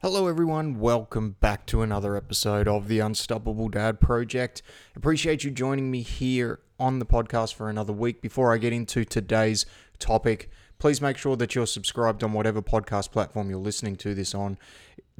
Hello, everyone. Welcome back to another episode of the Unstoppable Dad Project. Appreciate you joining me here on the podcast for another week. Before I get into today's topic, please make sure that you're subscribed on whatever podcast platform you're listening to this on.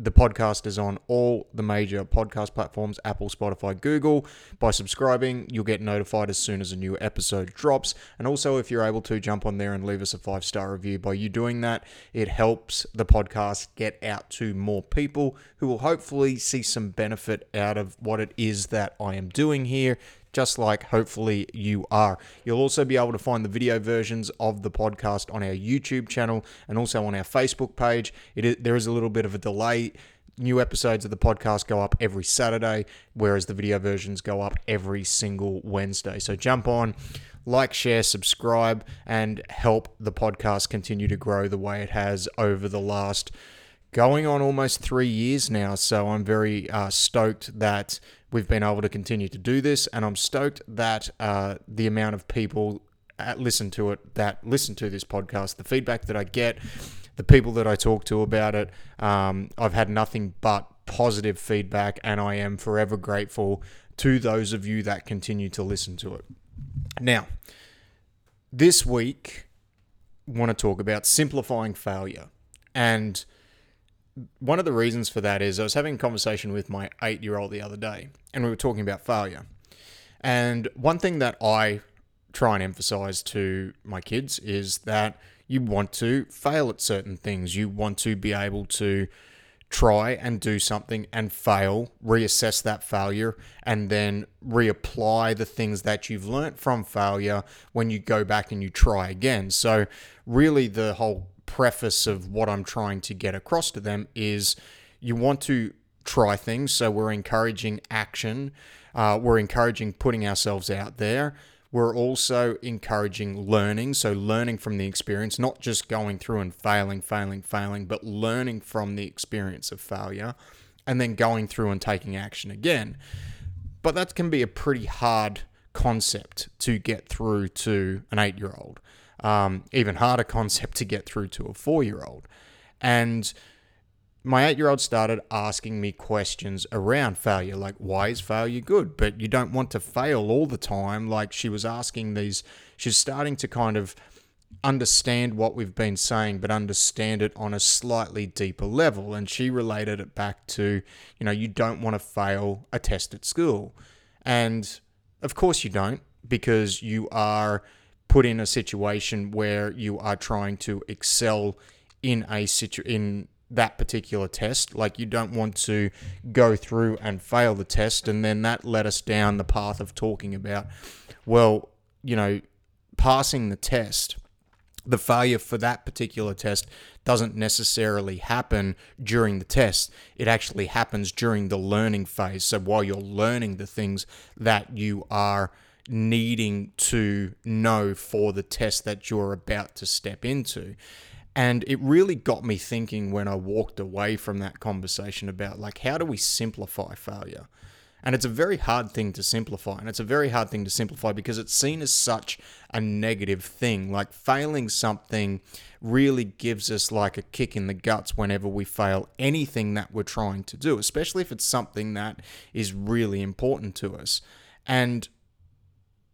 The podcast is on all the major podcast platforms Apple, Spotify, Google. By subscribing, you'll get notified as soon as a new episode drops. And also, if you're able to, jump on there and leave us a five star review. By you doing that, it helps the podcast get out to more people who will hopefully see some benefit out of what it is that I am doing here just like hopefully you are. You'll also be able to find the video versions of the podcast on our YouTube channel and also on our Facebook page. It is, there is a little bit of a delay. New episodes of the podcast go up every Saturday, whereas the video versions go up every single Wednesday. So jump on, like, share, subscribe, and help the podcast continue to grow the way it has over the last going on almost three years now. So I'm very uh, stoked that we've been able to continue to do this, and I'm stoked that uh, the amount of people that listen to it, that listen to this podcast, the feedback that I get, the people that I talk to about it, um, I've had nothing but positive feedback, and I am forever grateful to those of you that continue to listen to it. Now, this week, want to talk about simplifying failure. And one of the reasons for that is I was having a conversation with my eight year old the other day, and we were talking about failure. And one thing that I try and emphasize to my kids is that you want to fail at certain things. You want to be able to try and do something and fail, reassess that failure, and then reapply the things that you've learnt from failure when you go back and you try again. So, really, the whole preface of what I'm trying to get across to them is you want to try things. So we're encouraging action. Uh, we're encouraging putting ourselves out there. We're also encouraging learning. So, learning from the experience, not just going through and failing, failing, failing, but learning from the experience of failure and then going through and taking action again. But that can be a pretty hard concept to get through to an eight year old um, even harder concept to get through to a four year old. And my eight year old started asking me questions around failure, like, why is failure good? But you don't want to fail all the time. Like, she was asking these, she's starting to kind of understand what we've been saying, but understand it on a slightly deeper level. And she related it back to, you know, you don't want to fail a test at school. And of course you don't, because you are put in a situation where you are trying to excel in a situ in that particular test. Like you don't want to go through and fail the test, and then that led us down the path of talking about, well, you know, passing the test. The failure for that particular test doesn't necessarily happen during the test. It actually happens during the learning phase. So while you're learning the things that you are needing to know for the test that you're about to step into. And it really got me thinking when I walked away from that conversation about like, how do we simplify failure? And it's a very hard thing to simplify. And it's a very hard thing to simplify because it's seen as such a negative thing. Like failing something really gives us like a kick in the guts whenever we fail anything that we're trying to do, especially if it's something that is really important to us. And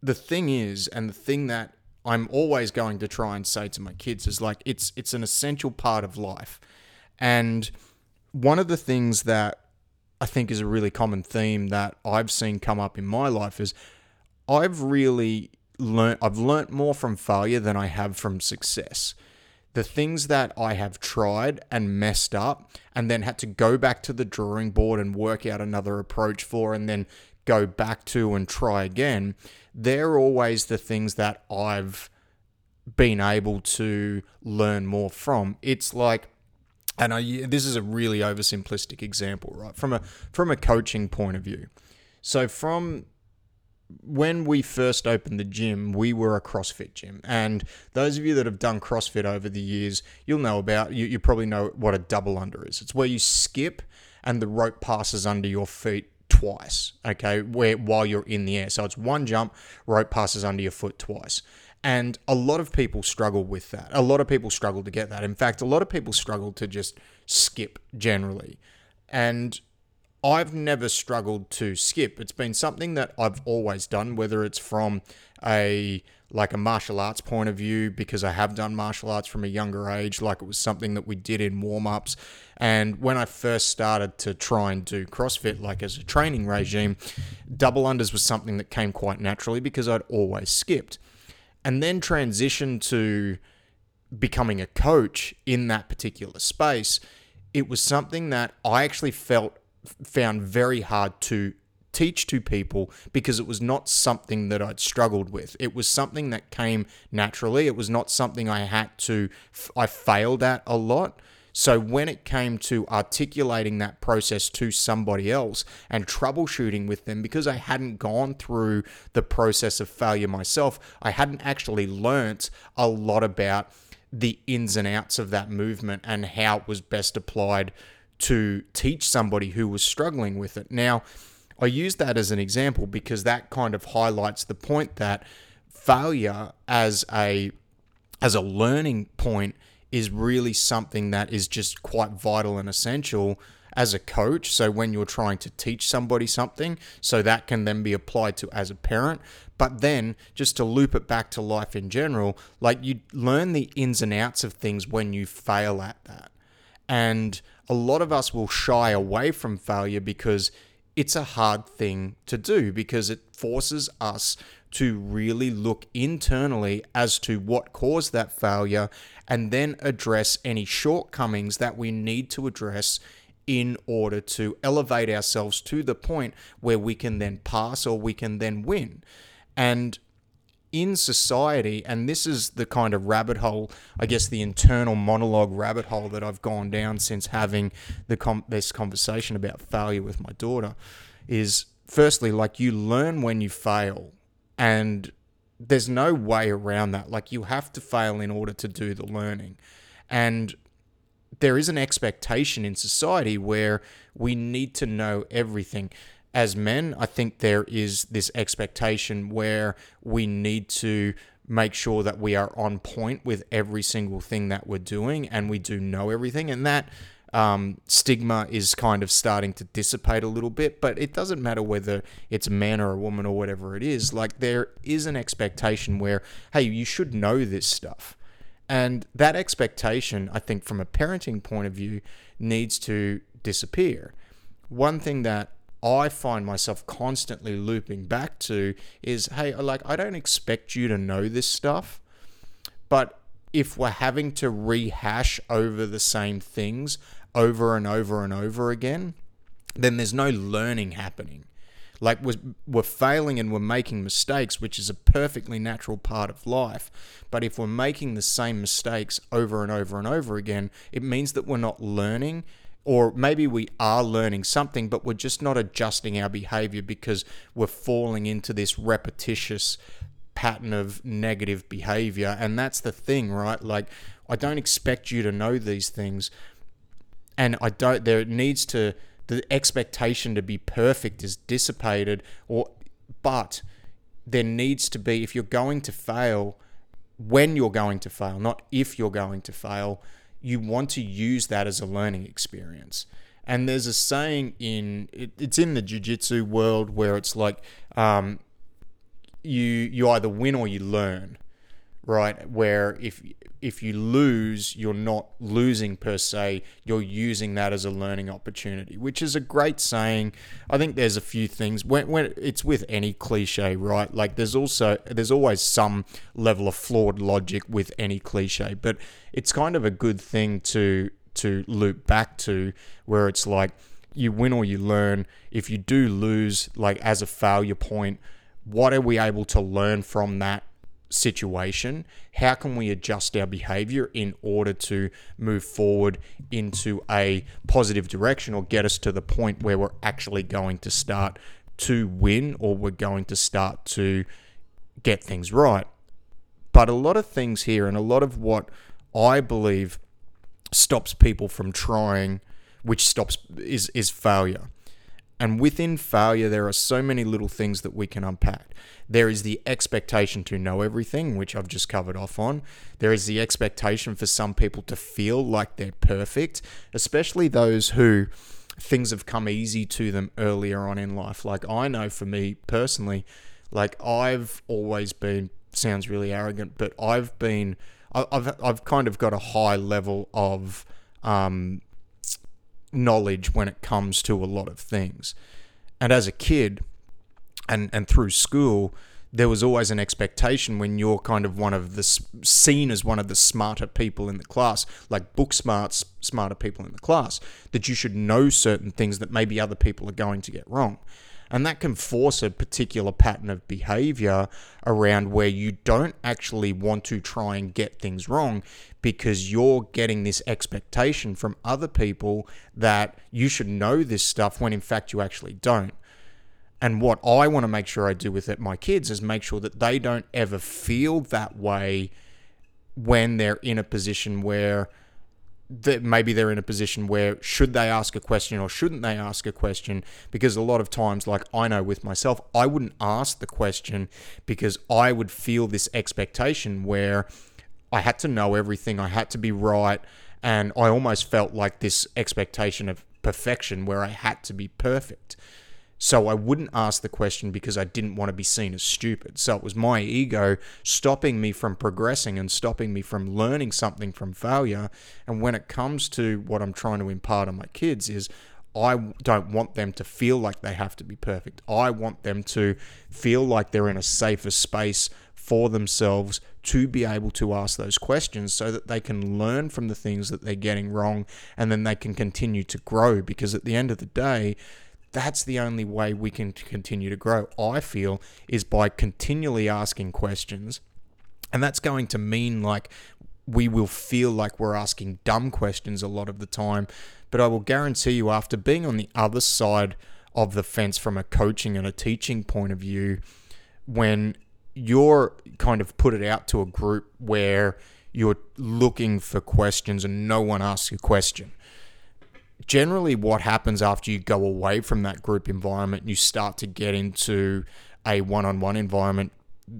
the thing is, and the thing that I'm always going to try and say to my kids is like it's it's an essential part of life. And one of the things that I think is a really common theme that I've seen come up in my life is I've really learned I've learned more from failure than I have from success. The things that I have tried and messed up and then had to go back to the drawing board and work out another approach for and then go back to and try again they're always the things that I've been able to learn more from. It's like, and I, this is a really oversimplistic example, right? From a from a coaching point of view. So from when we first opened the gym, we were a CrossFit gym. And those of you that have done CrossFit over the years, you'll know about, you, you probably know what a double under is. It's where you skip and the rope passes under your feet twice, okay, where while you're in the air. So it's one jump, rope passes under your foot twice. And a lot of people struggle with that. A lot of people struggle to get that. In fact, a lot of people struggle to just skip generally. And I've never struggled to skip. It's been something that I've always done, whether it's from a like a martial arts point of view, because I have done martial arts from a younger age, like it was something that we did in warm ups. And when I first started to try and do CrossFit, like as a training regime, double unders was something that came quite naturally because I'd always skipped. And then transition to becoming a coach in that particular space, it was something that I actually felt found very hard to teach to people because it was not something that I'd struggled with. It was something that came naturally. It was not something I had to, I failed at a lot. So when it came to articulating that process to somebody else and troubleshooting with them, because I hadn't gone through the process of failure myself, I hadn't actually learnt a lot about the ins and outs of that movement and how it was best applied to teach somebody who was struggling with it. Now, I use that as an example because that kind of highlights the point that failure as a as a learning point is really something that is just quite vital and essential as a coach. So when you're trying to teach somebody something, so that can then be applied to as a parent. But then just to loop it back to life in general, like you learn the ins and outs of things when you fail at that. And a lot of us will shy away from failure because it's a hard thing to do because it forces us to really look internally as to what caused that failure and then address any shortcomings that we need to address in order to elevate ourselves to the point where we can then pass or we can then win. And in society, and this is the kind of rabbit hole, I guess, the internal monologue rabbit hole that I've gone down since having the com- this conversation about failure with my daughter, is firstly like you learn when you fail, and there's no way around that. Like you have to fail in order to do the learning, and there is an expectation in society where we need to know everything as men, I think there is this expectation where we need to make sure that we are on point with every single thing that we're doing and we do know everything. And that um, stigma is kind of starting to dissipate a little bit, but it doesn't matter whether it's a man or a woman or whatever it is. Like, there is an expectation where, hey, you should know this stuff. And that expectation, I think, from a parenting point of view, needs to disappear. One thing that I find myself constantly looping back to is hey, like, I don't expect you to know this stuff, but if we're having to rehash over the same things over and over and over again, then there's no learning happening. Like we're, we're failing and we're making mistakes, which is a perfectly natural part of life. But if we're making the same mistakes over and over and over again, it means that we're not learning or maybe we are learning something, but we're just not adjusting our behavior because we're falling into this repetitious pattern of negative behavior. And that's the thing, right? Like, I don't expect you to know these things. And I don't, there needs to, the expectation to be perfect is dissipated, or, but there needs to be, if you're going to fail, when you're going to fail, not if you're going to fail, you want to use that as a learning experience. And there's a saying in it, it's in the jiu-jitsu world where it's like um, you you either win or you learn, right? Where if if you lose, you're not losing per se, you're using that as a learning opportunity, which is a great saying. I think there's a few things when, when it's with any cliche, right? Like there's also there's always some level of flawed logic with any cliche, but it's kind of a good thing to to loop back to where it's like you win or you learn. If you do lose, like as a failure point, what are we able to learn from that situation, how can we adjust our behavior in order to move forward into a positive direction or get us to the point where we're actually going to start to win or we're going to start to get things right? But a lot of things here, and a lot of what I believe stops people from trying, which stops is is failure. And within failure, there are so many little things that we can unpack. There is the expectation to know everything, which I've just covered off on. There is the expectation for some people to feel like they're perfect, especially those who things have come easy to them earlier on in life. Like I know for me personally, like I've always been sounds really arrogant, but I've been I've I've kind of got a high level of um, knowledge when it comes to a lot of things. And as a kid, and and through school, there was always an expectation when you're kind of one of the seen as one of the smarter people in the class, like book smarts, smarter people in the class, that you should know certain things that maybe other people are going to get wrong. And that can force a particular pattern of behavior around where you don't actually want to try and get things wrong because you're getting this expectation from other people that you should know this stuff when in fact you actually don't. And what I want to make sure I do with it, my kids is make sure that they don't ever feel that way when they're in a position where that maybe they're in a position where should they ask a question or shouldn't they ask a question because a lot of times like I know with myself I wouldn't ask the question because I would feel this expectation where I had to know everything I had to be right and I almost felt like this expectation of perfection where I had to be perfect so I wouldn't ask the question because I didn't want to be seen as stupid. So it was my ego stopping me from progressing and stopping me from learning something from failure. And when it comes to what I'm trying to impart on my kids is I don't want them to feel like they have to be perfect. I want them to feel like they're in a safer space for themselves to be able to ask those questions so that they can learn from the things that they're getting wrong and then they can continue to grow because at the end of the day that's the only way we can continue to grow, I feel, is by continually asking questions. And that's going to mean like we will feel like we're asking dumb questions a lot of the time. But I will guarantee you, after being on the other side of the fence from a coaching and a teaching point of view, when you're kind of put it out to a group where you're looking for questions and no one asks a question generally what happens after you go away from that group environment you start to get into a one-on-one environment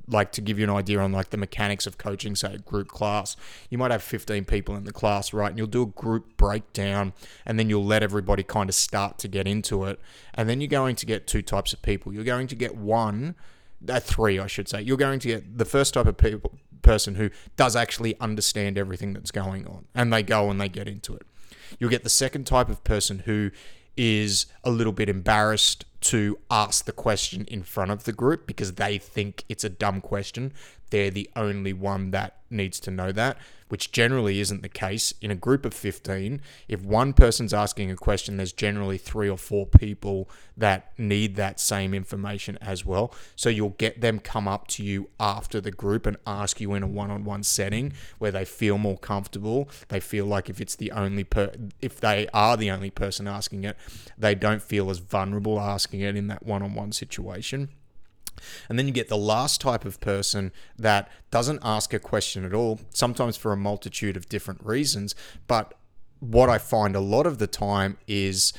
like to give you an idea on like the mechanics of coaching say a group class you might have 15 people in the class right and you'll do a group breakdown and then you'll let everybody kind of start to get into it and then you're going to get two types of people. You're going to get one uh, three i should say. You're going to get the first type of people person who does actually understand everything that's going on and they go and they get into it You'll get the second type of person who is a little bit embarrassed to ask the question in front of the group because they think it's a dumb question. They're the only one that needs to know that which generally isn't the case. In a group of 15, if one person's asking a question, there's generally three or four people that need that same information as well. So you'll get them come up to you after the group and ask you in a one-on-one setting where they feel more comfortable. They feel like if it's the only per if they are the only person asking it, they don't feel as vulnerable asking it in that one-on-one situation. And then you get the last type of person that doesn't ask a question at all, sometimes for a multitude of different reasons. But what I find a lot of the time is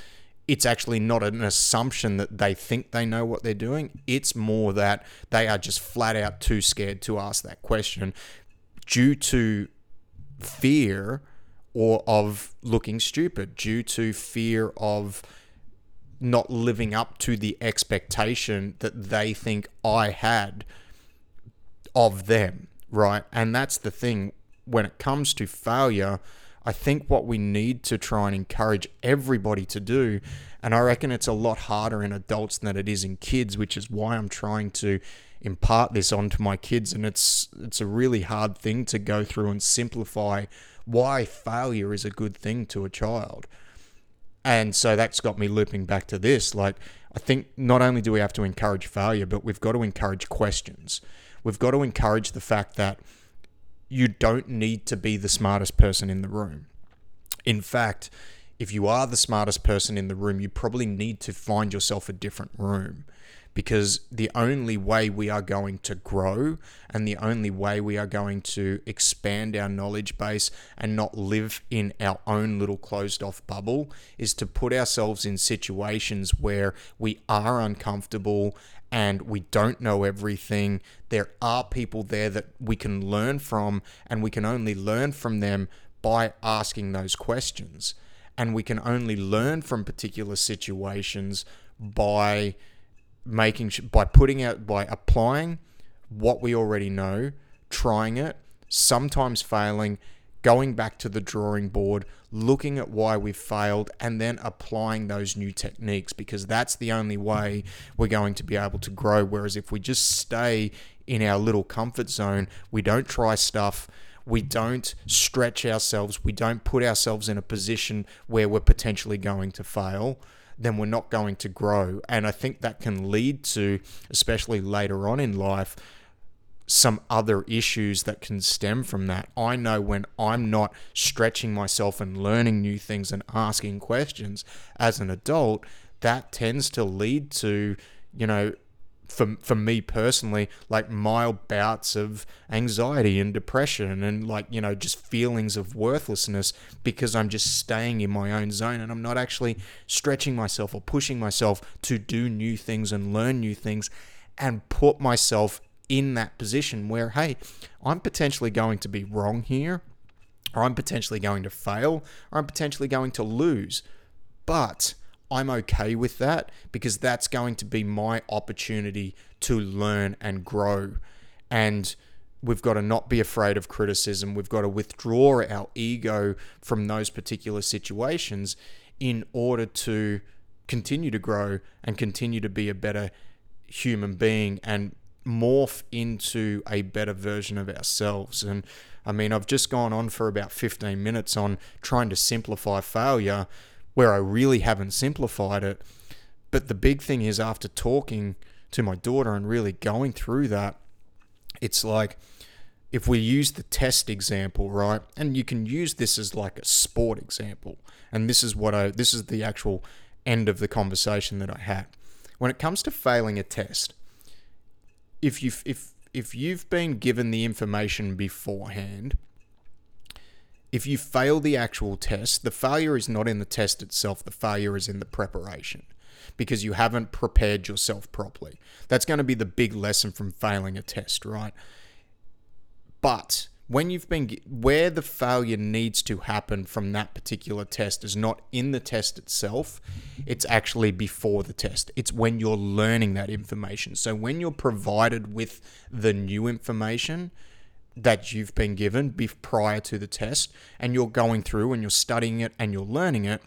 it's actually not an assumption that they think they know what they're doing. It's more that they are just flat out too scared to ask that question due to fear or of looking stupid, due to fear of not living up to the expectation that they think I had of them, right? And that's the thing when it comes to failure. I think what we need to try and encourage everybody to do, and I reckon it's a lot harder in adults than it is in kids, which is why I'm trying to impart this onto my kids. And it's it's a really hard thing to go through and simplify why failure is a good thing to a child. And so that's got me looping back to this. Like, I think not only do we have to encourage failure, but we've got to encourage questions. We've got to encourage the fact that you don't need to be the smartest person in the room. In fact, if you are the smartest person in the room, you probably need to find yourself a different room because the only way we are going to grow and the only way we are going to expand our knowledge base and not live in our own little closed off bubble is to put ourselves in situations where we are uncomfortable and we don't know everything. There are people there that we can learn from, and we can only learn from them by asking those questions. And we can only learn from particular situations by making by putting out by applying what we already know, trying it, sometimes failing, going back to the drawing board, looking at why we've failed, and then applying those new techniques because that's the only way we're going to be able to grow. Whereas if we just stay in our little comfort zone, we don't try stuff, we don't stretch ourselves, we don't put ourselves in a position where we're potentially going to fail then we're not going to grow. And I think that can lead to, especially later on in life, some other issues that can stem from that. I know when I'm not stretching myself and learning new things and asking questions as an adult, that tends to lead to, you know, for, for me personally, like mild bouts of anxiety and depression and like, you know, just feelings of worthlessness because I'm just staying in my own zone and I'm not actually stretching myself or pushing myself to do new things and learn new things and put myself in that position where, hey, I'm potentially going to be wrong here, or I'm potentially going to fail, or I'm potentially going to lose. But I'm okay with that because that's going to be my opportunity to learn and grow. And we've got to not be afraid of criticism. We've got to withdraw our ego from those particular situations in order to continue to grow and continue to be a better human being and morph into a better version of ourselves. And I mean, I've just gone on for about 15 minutes on trying to simplify failure where I really haven't simplified it. But the big thing is, after talking to my daughter and really going through that, it's like if we use the test example, right? And you can use this as like a sport example. And this is what I, this is the actual end of the conversation that I had. When it comes to failing a test, if you if if you've been given the information beforehand if you fail the actual test, the failure is not in the test itself, the failure is in the preparation because you haven't prepared yourself properly. That's going to be the big lesson from failing a test, right? But when you've been where the failure needs to happen from that particular test is not in the test itself it's actually before the test it's when you're learning that information so when you're provided with the new information that you've been given prior to the test and you're going through and you're studying it and you're learning it,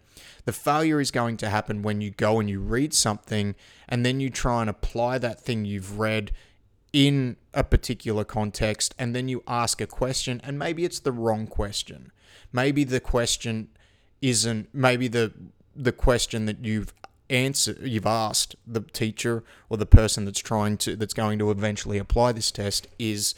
the failure is going to happen when you go and you read something and then you try and apply that thing you've read in a particular context and then you ask a question and maybe it's the wrong question. Maybe the question isn't maybe the the question that you've answer you've asked the teacher or the person that's trying to that's going to eventually apply this test is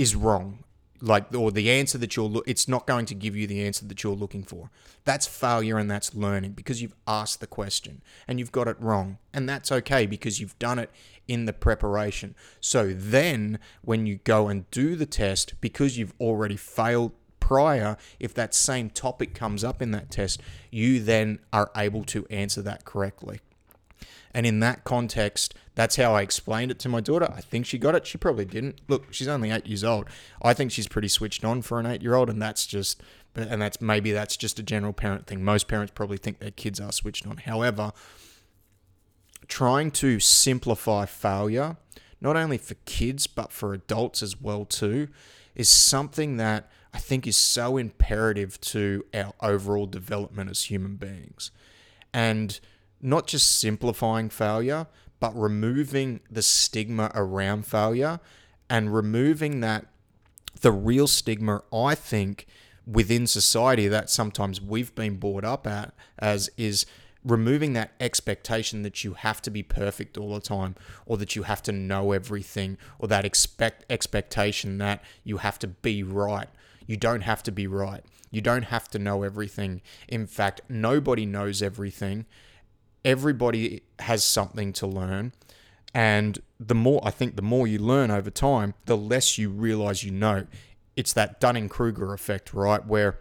is wrong. Like or the answer that you're lo- it's not going to give you the answer that you're looking for. That's failure and that's learning because you've asked the question and you've got it wrong. And that's okay because you've done it in the preparation. So then when you go and do the test because you've already failed prior if that same topic comes up in that test you then are able to answer that correctly and in that context, that's how I explained it to my daughter. I think she got it. She probably didn't. Look, she's only eight years old. I think she's pretty switched on for an eight year old, and that's just, and that's maybe that's just a general parent thing. Most parents probably think their kids are switched on. However, trying to simplify failure, not only for kids but for adults as well too, is something that I think is so imperative to our overall development as human beings. And not just simplifying failure, but removing the stigma around failure and removing that the real stigma I think within society that sometimes we've been brought up at as is removing that expectation that you have to be perfect all the time or that you have to know everything or that expect expectation that you have to be right. You don't have to be right. You don't have to know everything. In fact nobody knows everything everybody has something to learn. And the more, I think, the more you learn over time, the less you realize you know. It's that Dunning Kruger effect, right? Where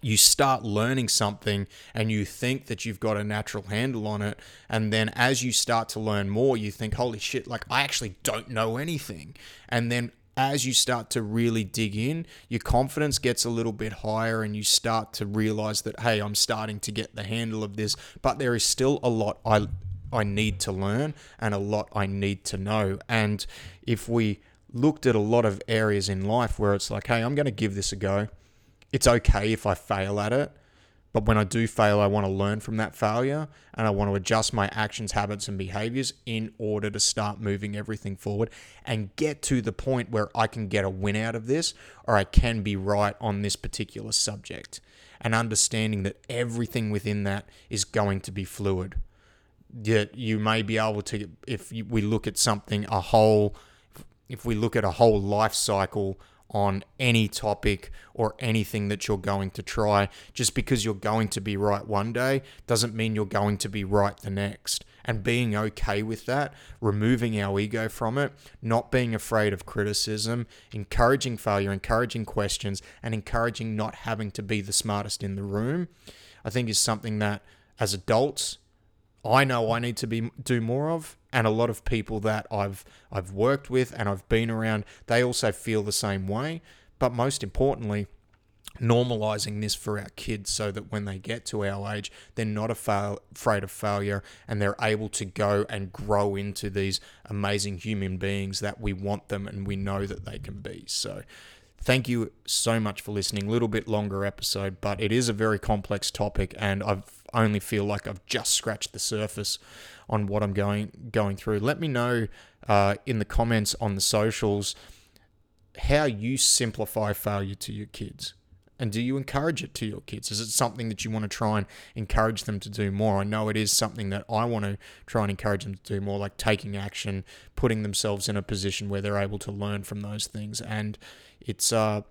you start learning something and you think that you've got a natural handle on it. And then as you start to learn more, you think, holy shit, like I actually don't know anything. And then as you start to really dig in, your confidence gets a little bit higher and you start to realize that, hey, I'm starting to get the handle of this, but there is still a lot I, I need to learn and a lot I need to know. And if we looked at a lot of areas in life where it's like, hey, I'm going to give this a go, it's okay if I fail at it. But when I do fail, I want to learn from that failure and I want to adjust my actions, habits, and behaviors in order to start moving everything forward and get to the point where I can get a win out of this or I can be right on this particular subject. And understanding that everything within that is going to be fluid. That you may be able to, if we look at something, a whole, if we look at a whole life cycle on any topic or anything that you're going to try. Just because you're going to be right one day doesn't mean you're going to be right the next. And being okay with that, removing our ego from it, not being afraid of criticism, encouraging failure, encouraging questions, and encouraging not having to be the smartest in the room, I think is something that as adults, I know I need to be do more of and a lot of people that I've I've worked with and I've been around, they also feel the same way. But most importantly, normalizing this for our kids so that when they get to our age, they're not afraid of failure and they're able to go and grow into these amazing human beings that we want them and we know that they can be. So, thank you so much for listening. Little bit longer episode, but it is a very complex topic and I've only feel like I've just scratched the surface on what I'm going going through. Let me know uh, in the comments on the socials how you simplify failure to your kids. And do you encourage it to your kids? Is it something that you want to try and encourage them to do more? I know it is something that I want to try and encourage them to do more, like taking action, putting themselves in a position where they're able to learn from those things. And it's uh,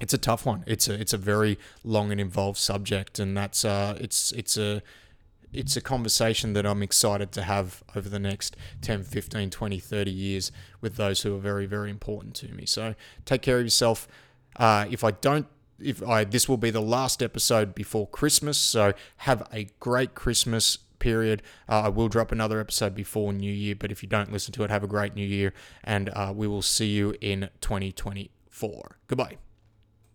it's a tough one. It's a it's a very long and involved subject, and that's uh, it's it's a it's a conversation that I'm excited to have over the next 10, 15, 20, 30 years with those who are very, very important to me. So take care of yourself. Uh, if I don't, if I, this will be the last episode before Christmas. So have a great Christmas period. Uh, I will drop another episode before New Year, but if you don't listen to it, have a great New Year, and uh, we will see you in 2024. Goodbye.